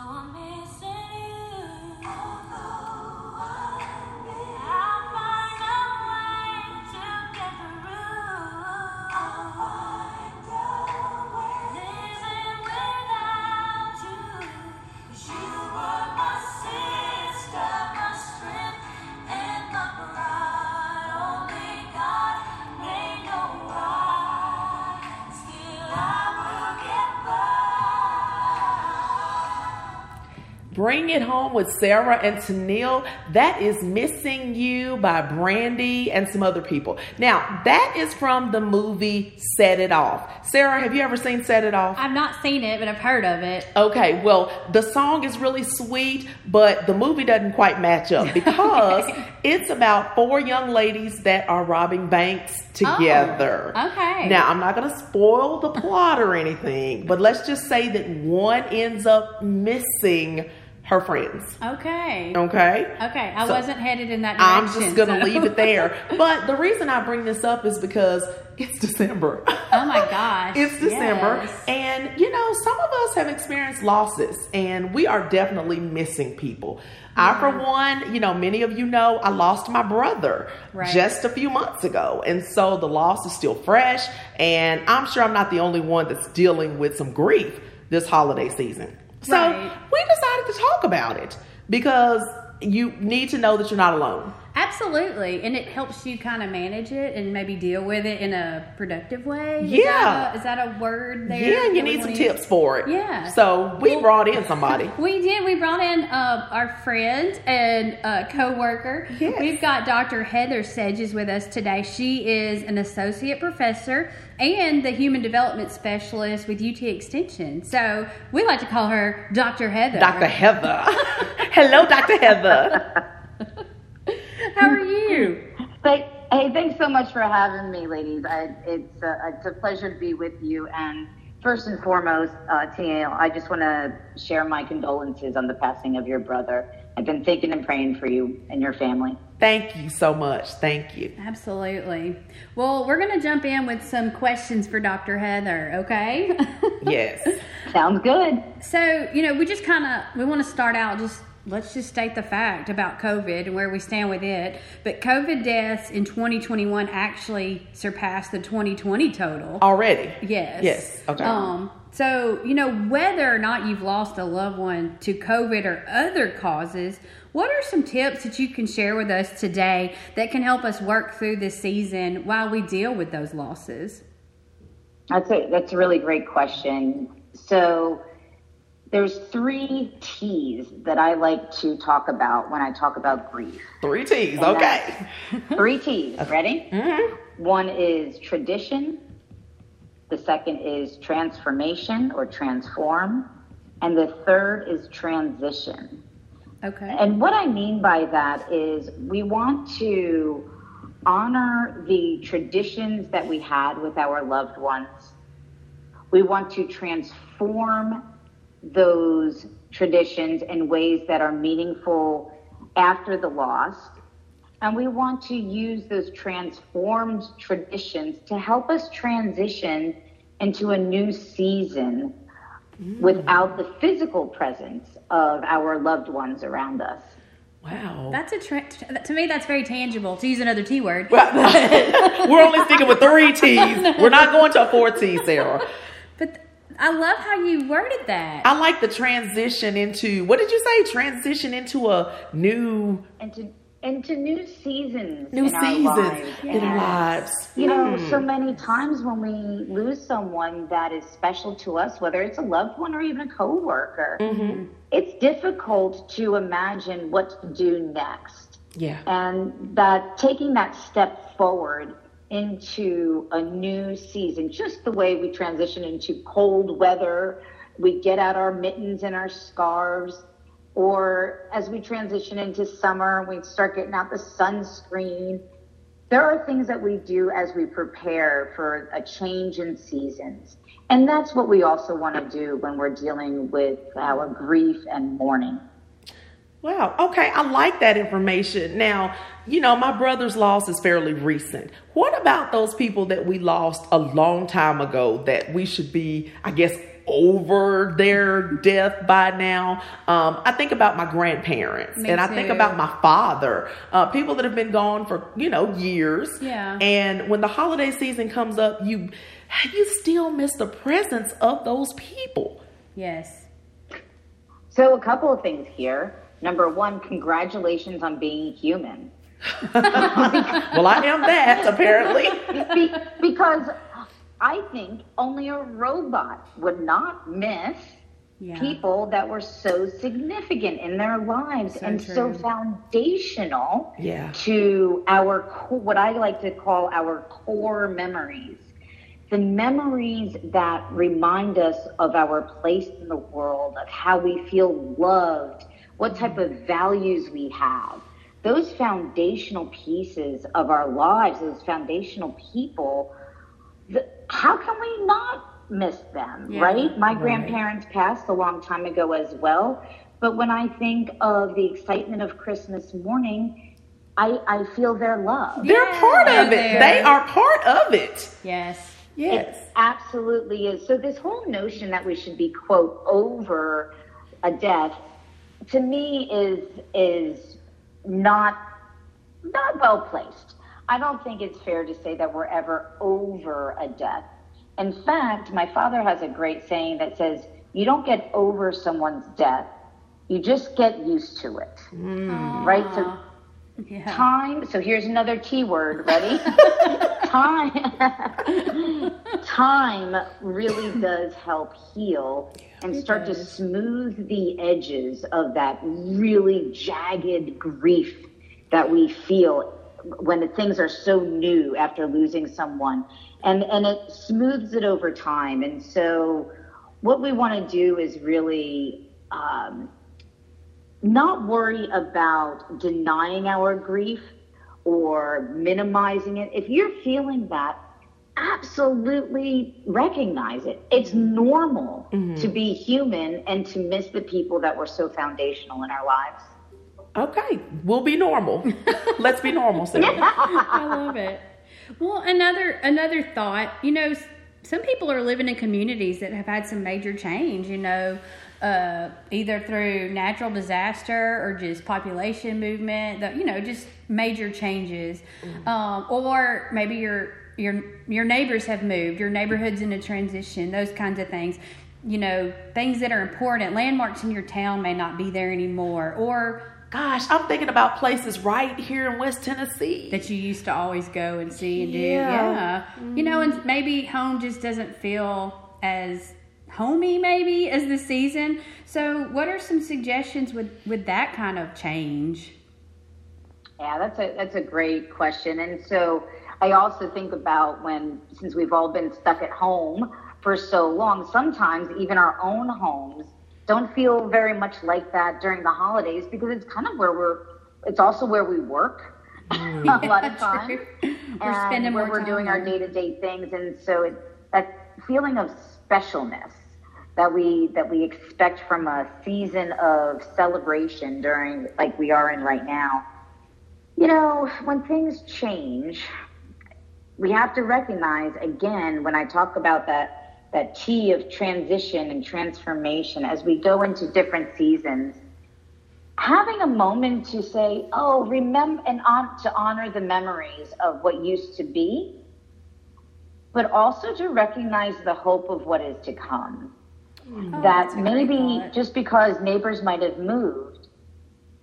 I'm missing Bring It Home with Sarah and Tennille. That is Missing You by Brandy and some other people. Now, that is from the movie Set It Off. Sarah, have you ever seen Set It Off? I've not seen it, but I've heard of it. Okay, well, the song is really sweet, but the movie doesn't quite match up because it's about four young ladies that are robbing banks together. Oh, okay. Now, I'm not going to spoil the plot or anything, but let's just say that one ends up missing her friends. Okay. Okay? Okay, I So, wasn't headed in that direction. I'm just going to so- leave it there. But the reason I bring this up is because it's December. Oh my gosh. It's December, Yes. and you know, some of us have experienced losses, and we are definitely missing people. I, for one, you know, many of you know I lost my brother Right. just a few months ago, and so the loss is still fresh, and I'm sure I'm not the only one that's dealing with some grief this holiday season. So Right. we decided to talk about it because you need to know that you're not alone. Absolutely, and it helps you kind of manage it and maybe deal with it in a productive way. Is Yeah. that a, is that a word there? Yeah, you need some use? tips for it. Yeah. So we Well- brought in somebody. We did. We brought in uh, our friend and uh, co-worker. Yes. We've got Dr. Heather Sedges with us today. She is an associate professor and the human development specialist with UT Extension. So we like to call her Dr. Heather. Dr. Heather. Hello, Dr. Heather. How are you? Thank, hey, thanks so much for having me, ladies. I, it's, uh, it's a pleasure to be with you. And first and foremost, uh, I just want to share my condolences on the passing of your brother. I've been thinking and praying for you and your family. Thank you so much. Thank you. Absolutely. Well, we're going to jump in with some questions for Dr. Heather, okay? Yes. Sounds good. So, you know, we just kind of we want to start out just let's just state the fact about COVID and where we stand with it. But COVID deaths in 2021 actually surpassed the 2020 total. Already. Yes. Yes. Okay. Um so, you know, whether or not you've lost a loved one to COVID or other causes, what are some tips that you can share with us today that can help us work through this season while we deal with those losses? That's a, that's a really great question. So there's three T's that I like to talk about when I talk about grief. Three T's. And uh, Okay. Three T's. Ready? Mm-hmm. One is tradition. The second is transformation or transform. And the third is transition. Okay. And what I mean by that is we want to honor the traditions that we had with our loved ones. We want to transform those traditions in ways that are meaningful after the loss. And we want to use those transformed traditions to help us transition into a new season without the physical presence of our loved ones around us. Wow. That's a tra- to me. That's very tangible. To use another T word. We're only sticking with three T's. We're not going to a four T, Sarah. But th- I love how you worded that. I like the transition into what did you say? Transition into a new into into new seasons new in our lives. in our lives. You know, Hmm. so many times when we lose someone that is special to us, whether it's a loved one or even a coworker, Mm-hmm. it's difficult to imagine what to do next. Yeah. And that taking that step forward into a new season, just the way we transition into cold weather, we get out our mittens and our scarves, or as we transition into summer, we start getting out the sunscreen. There are things that we do as we prepare for a change in seasons. And that's what we also want to do when we're dealing with our grief and mourning. Wow. Okay. I like that information. Now, you know, my brother's loss is fairly recent. What about those people that we lost a long time ago that we should be, I guess, over their death by now. Um, I think about my grandparents Me and I think about my father, uh, people that have been gone for, you know, years. Yeah. And when the holiday season comes up, you, you still miss the presence of those people. Yes. So, a couple of things here. Number one, congratulations on being human. Well, I am that apparently. Be- because I think only a robot would not miss Yeah. people that were so significant in their lives So and so foundational Yeah. to our what I like to call our core memories. The memories that remind us of our place in the world, of how we feel loved, what type of mm-hmm. values we have. Those foundational pieces of our lives, those foundational people, the, how can we not miss them, Yeah. right? My Right. grandparents passed a long time ago as well. But when I think of the excitement of Christmas morning, I, I feel their love. They're Yeah, part of it. they're- They are part of it. Yes. Yes. It absolutely is. So this whole notion that we should be quote over a death to me is is not not well placed. I don't think it's fair to say that we're ever over a death. In fact, my father has a great saying that says, "You don't get over someone's death; you just get used to it." Right? So yeah. time so here's another t word ready time time really does help heal and start to smooth the edges of that really jagged grief that we feel when things are so new after losing someone and and it smooths it over time and so what we want to do is really um, not worry about denying our grief or minimizing it. If you're feeling that, absolutely recognize it. It's normal to be human and to miss the people that were so foundational in our lives. Okay. We'll be normal. Let's be normal, Sarah. I love it. Well, another another thought. You know, some people are living in communities that have had some major change. You know, uh, either through natural disaster or just population movement. The, you know, just major changes, um, or maybe your your your neighbors have moved. Your neighborhood's in a transition. Those kinds of things. You know, things that are important. Landmarks in your town may not be there anymore, or Gosh, I'm thinking about places right here in West Tennessee. that you used to always go and see and do. Yeah. Yeah. You know, and maybe home just doesn't feel as homey maybe as the season. So what are some suggestions with with that kind of change? Yeah, that's a that's a great question. And so I also think about when since we've all been stuck at home for so long, sometimes even our own homes don't feel very much like that during the holidays because it's kind of where we're it's also where we work mm. a lot of time. We're and spending where more we're time doing our day to day things, and so it, that feeling of specialness that we that we expect from a season of celebration during like we are in right now. You know, when things change, we have to recognize again when I talk about that that T of transition and transformation as we go into different seasons. Having a moment to say, "Oh, remember," and on, to honor the memories of what used to be, but also to recognize the hope of what is to come. Oh, that that's a great maybe just because neighbors might have moved,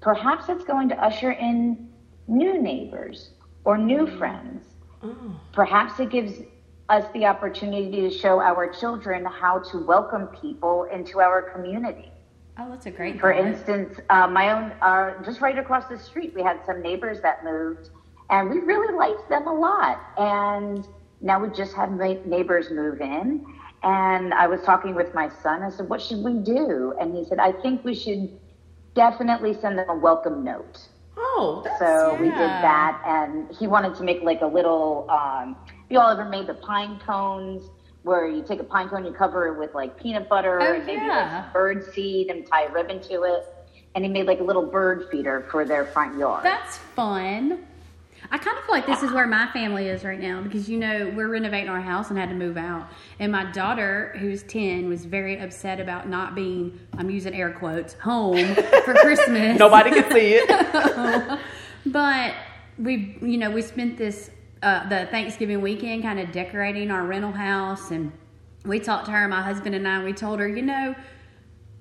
perhaps it's going to usher in new neighbors or new mm-hmm. friends. Oh. Perhaps it gives us the opportunity to show our children how to welcome people into our community. Oh, that's a great. For instance, uh, my own, uh, just right across the street, we had some neighbors that moved, and we really liked them a lot. And now we just had neighbors move in, and I was talking with my son. I said, "What should we do?" And he said, "I think we should definitely send them a welcome note." Oh, that's, So we did that, and he wanted to make like a little. Um, you all ever made the pine cones where you take a pine cone, you cover it with like peanut butter Oh, and maybe yeah. like bird seed and tie a ribbon to it, and he made like a little bird feeder for their front yard. That's fun. I kind of feel like this is where my family is right now because you know we're renovating our house and had to move out, and my daughter, who's ten, was very upset about not being I'm using air quotes home for Christmas. Nobody can see it. But we, you know, we spent this uh, the Thanksgiving weekend kind of decorating our rental house, and we talked to her, my husband and I. And we told her, you know,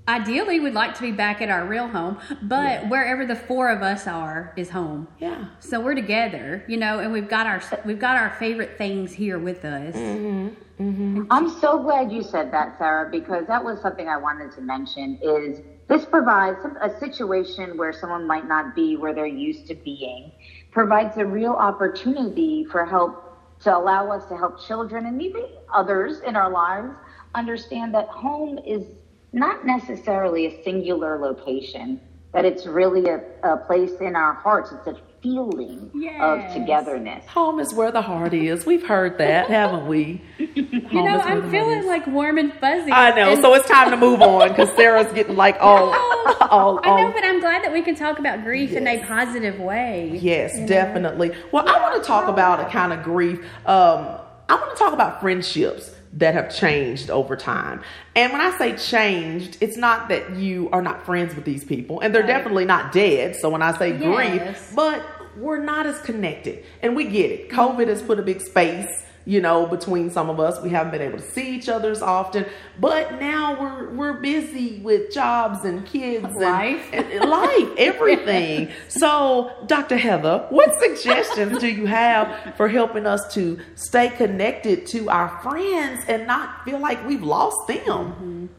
ideally we'd like to be back at our real home, but wherever the four of us are is home. Yeah. So we're together, you know, and we've got our we've got our favorite things here with us. Mm-hmm. Mm-hmm. I'm so glad you said that, Sarah, because that was something I wanted to mention is this provides a situation where someone might not be where they're used to being, provides a real opportunity for help to allow us to help children and maybe others in our lives understand that home is not necessarily a singular location, that it's really a, a place in our hearts. It's a feeling of togetherness. Home is where the heart is. We've heard that, haven't we? You know, I'm feeling like warm and fuzzy. I know. And- So it's time to move on because Sarah's getting like all, all, all. I know, but I'm glad that we can talk about grief in a positive way. Yes, definitely. Well, I want to talk about a kind of grief. Um, I want to talk about friendships that have changed over time. And when I say changed, it's not that you are not friends with these people, and they're Right. definitely not dead. So when I say Yes. grief, but we're not as connected, and we get it. COVID has put a big space. You know, between some of us, we haven't been able to see each other as often. But now we're we're busy with jobs and kids and Life. and life, everything. So, Dr. Heather, what suggestions do you have for helping us to stay connected to our friends and not feel like we've lost them?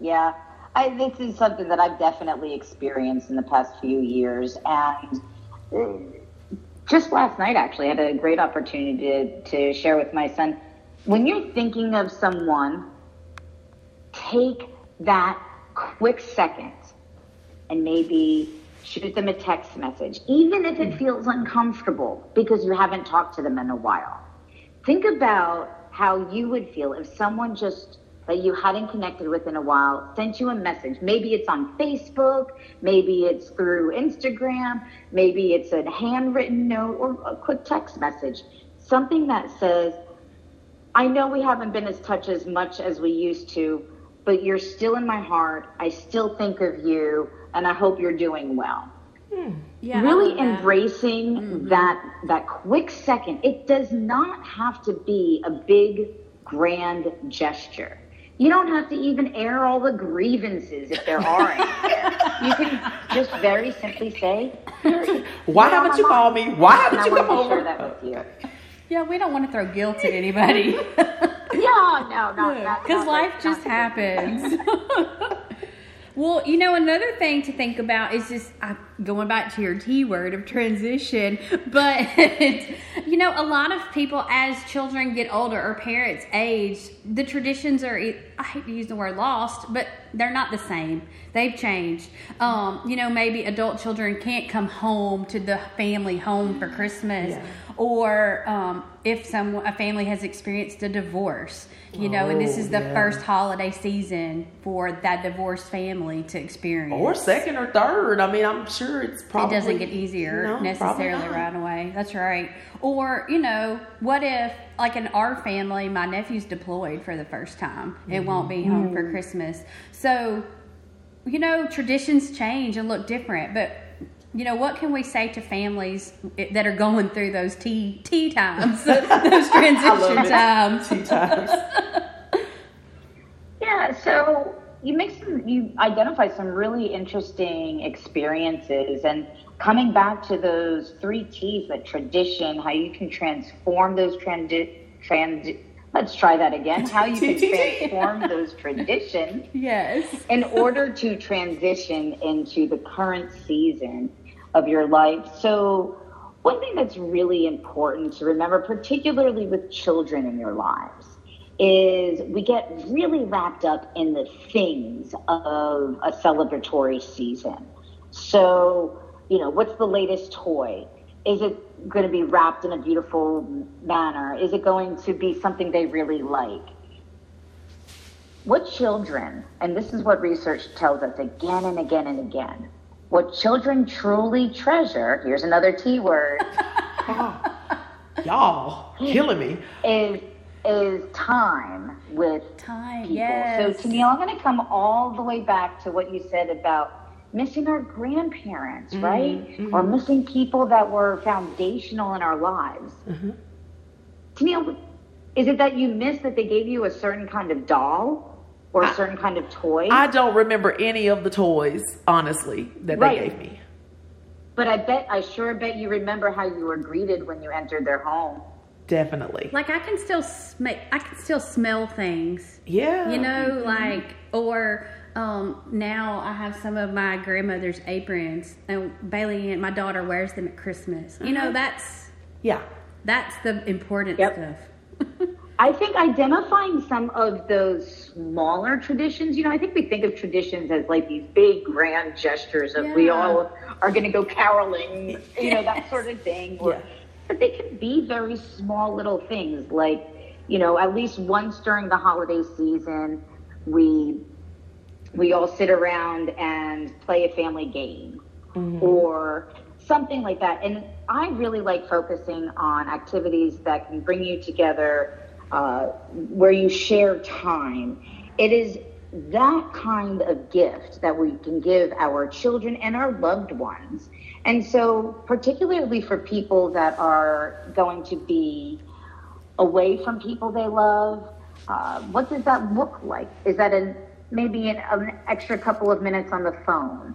Yeah, I, this is something that I've definitely experienced in the past few years. And uh, just last night, actually, I had a great opportunity to, to share with my son. When you're thinking of someone, take that quick second and maybe shoot them a text message, even if it hmm. feels uncomfortable because you haven't talked to them in a while. Think about how you would feel if someone just that you hadn't connected with in a while sent you a message. Maybe it's on Facebook, maybe it's through Instagram, maybe it's a handwritten note or a quick text message. Something that says, I know we haven't been as touch as much as we used to, but you're still in my heart. I still think of you, and I hope you're doing well. Hmm. Yeah, really that. embracing mm-hmm. that that quick second. It does not have to be a big, grand gesture. You don't have to even air all the grievances if there are any. you can just very simply say, Why haven't my you called me? Why haven't I you wanted come to share over? that with you. Yeah, we don't want to throw guilt at anybody Yeah, no, no, not- that. because life like- just not happens. well, you know, another thing to think about is just uh, going back to your T word of transition. But you know, a lot of people, as children get older or parents age, the traditions are, I hate to use the word lost, but they're not the same. They've changed. Um, you know, maybe adult children can't come home to the family home for Christmas Yeah. Or um, if some a family has experienced a divorce, you know, and this Oh, is the yeah. first holiday season for that divorced family to experience. Or second or third. I mean, I'm sure it's probably it doesn't get easier No, necessarily right away. That's right. Or you know, what if like in our family, my nephew's deployed for the first time and won't be home Mm-hmm. for Christmas. So, you know, traditions change and look different, but. You know what can we say to families that are going through those tea tea times, those transition it. times? Tea times. Yeah, so you make some, you identify some really interesting experiences, and coming back to those three T's, that tradition, how you can transform those trans, trans. Let's try that again. How you can transform those traditions Yes. in order to transition into the current season of your life. So, one thing that's really important to remember, particularly with children in your lives, is we get really wrapped up in the things of a celebratory season. So, you know, what's the latest toy? Is it going to be wrapped in a beautiful manner? Is it going to be something they really like? what children, and this is what research tells us again and again and again, what children truly treasure, here's another T word, Y'all killing me. is is time with Time, people. yes. So Tennille, I'm going to come all the way back to what you said about missing our grandparents, Mm-hmm, right? Or missing people that were foundational in our lives. Mm-hmm. Is it that you miss that they gave you a certain kind of doll or a I- certain kind of toy? I don't remember any of the toys, honestly, that they Right. gave me. but I bet, I sure bet you remember how you were greeted when you entered their home. Definitely. Like I can still smell, I can still smell things. yeah. You know, like or um, now I have some of my grandmother's aprons, and Bailey and my daughter wears them at Christmas. You know, that's Yeah. that's the important Yep. stuff. I think identifying some of those smaller traditions, you know, I think we think of traditions as like these big grand gestures of we all are going to go caroling, you know, that sort of thing. Or, Yeah. But they can be very small little things like, you know, at least once during the holiday season, we we all sit around and play a family game mm-hmm. or something like that. And I really like focusing on activities that can bring you together uh, where you share time. It is that kind of gift that we can give our children and our loved ones. And so, particularly for people that are going to be away from people they love, uh, what does that look like? Is that an, maybe an, an extra couple of minutes on the phone?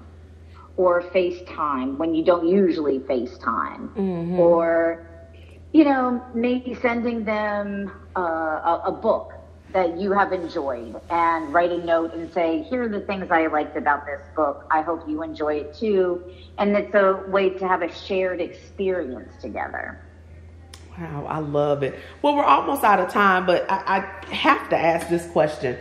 or FaceTime when you don't usually FaceTime, or you know maybe sending them uh, a, a book that you have enjoyed and write a note and say, here are the things I liked about this book. I hope you enjoy it too. And it's a way to have a shared experience together. Wow, I love it. Well, we're almost out of time, but I, I have to ask this question.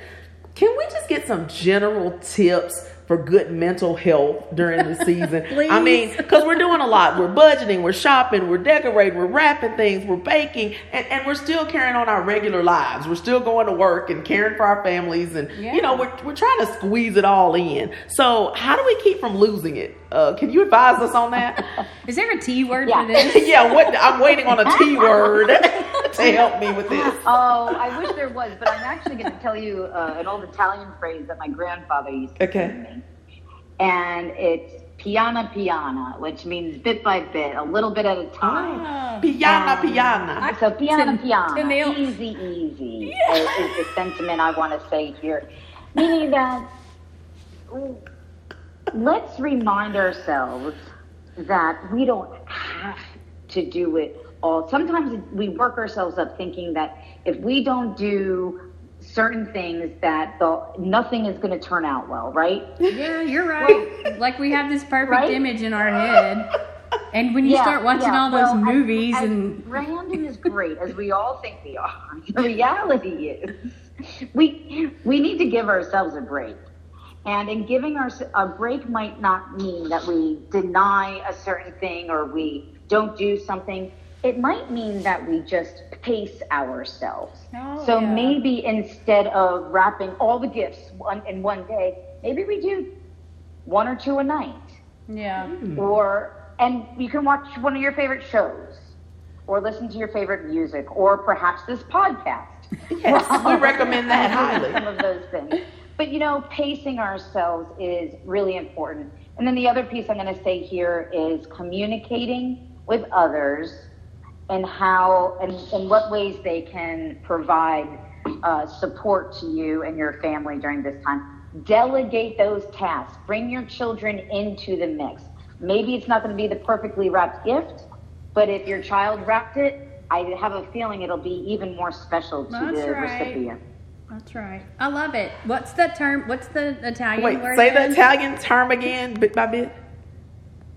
Can we just get some general tips for good mental health during the season? I mean, because we're doing a lot. We're budgeting, we're shopping, we're decorating, we're wrapping things, we're baking, and, and we're still carrying on our regular lives. We're still going to work and caring for our families, and you know, we're, we're trying to squeeze it all in. So, how do we keep from losing it? Uh, can you advise us on that? Is there a T word Yeah. for this? yeah, what I'm waiting on a T word to help me with this. Oh, I wish there was, but I'm actually going to tell you uh, an old Italian phrase that my grandfather used to Okay. say me. And it's piana piana, which means bit by bit, a little bit at a time. Ah. Piana, piana. So piana To- piana, to nail- easy easy is, is the sentiment I want to say here. Meaning that let's remind ourselves that we don't have to do it all. Sometimes we work ourselves up thinking that if we don't do certain things that the, nothing is going to turn out well, right? Yeah, you're right. like we have this perfect Right? image in our head. And when you Yeah, start watching yeah. all those Well, movies as and Brandon is great as we all think we are. The reality is we we need to give ourselves a break. And in giving our a break might not mean that we deny a certain thing or we don't do something. It might mean that we just pace ourselves. Oh, so yeah. maybe instead of wrapping all the gifts one, in one day, maybe we do one or two a night yeah. Hmm. or and you can watch one of your favorite shows or listen to your favorite music or perhaps this podcast Yes, we recommend that highly. some of those things but you know pacing ourselves is really important and then the other piece i'm going to say here is communicating with others and how and in what ways they can provide uh, support to you and your family during this time delegate those tasks bring your children into the mix maybe it's not going to be the perfectly wrapped gift but if your child wrapped it i have a feeling it'll be even more special to That's the right. recipient That's right. I love it. What's the term? What's the Italian Wait, word? say the? Italian term again, bit by bit.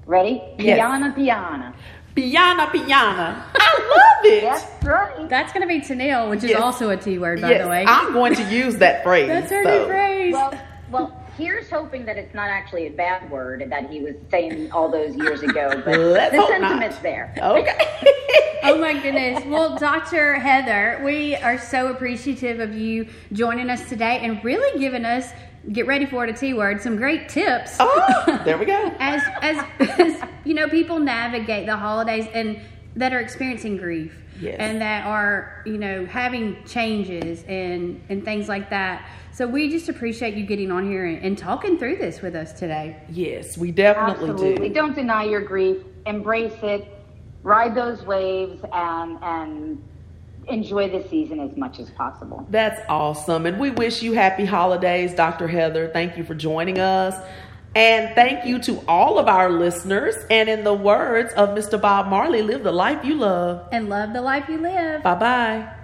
ready Yes. piana piana Piana, piana. I love it. that's right That's going to be Tennille, which is Yes. also a T word, by Yes, the way. I'm going to use that phrase. That's her so. new phrase. Well, well, here's hoping that it's not actually a bad word that he was saying all those years ago, but Let's the hope not. sentiment's there. Okay. Oh my goodness. Well, Dr. Heather, we are so appreciative of you joining us today and really giving us, get ready for it, a T word, some great tips. oh, there we go. As, as, as, you know, people navigate the holidays and that are experiencing grief Yes. and that are you know having changes and and things like that. So we just appreciate you getting on here and, and talking through this with us today. Yes, we definitely Absolutely. do. Don't deny your grief. Embrace it. Ride those waves and and enjoy the season as much as possible. That's awesome. And we wish you happy holidays, Dr. Heather. Thank you for joining us. And thank you to all of our listeners. And in the words of Mr. Bob Marley, live the life you love. And love the life you live. Bye bye.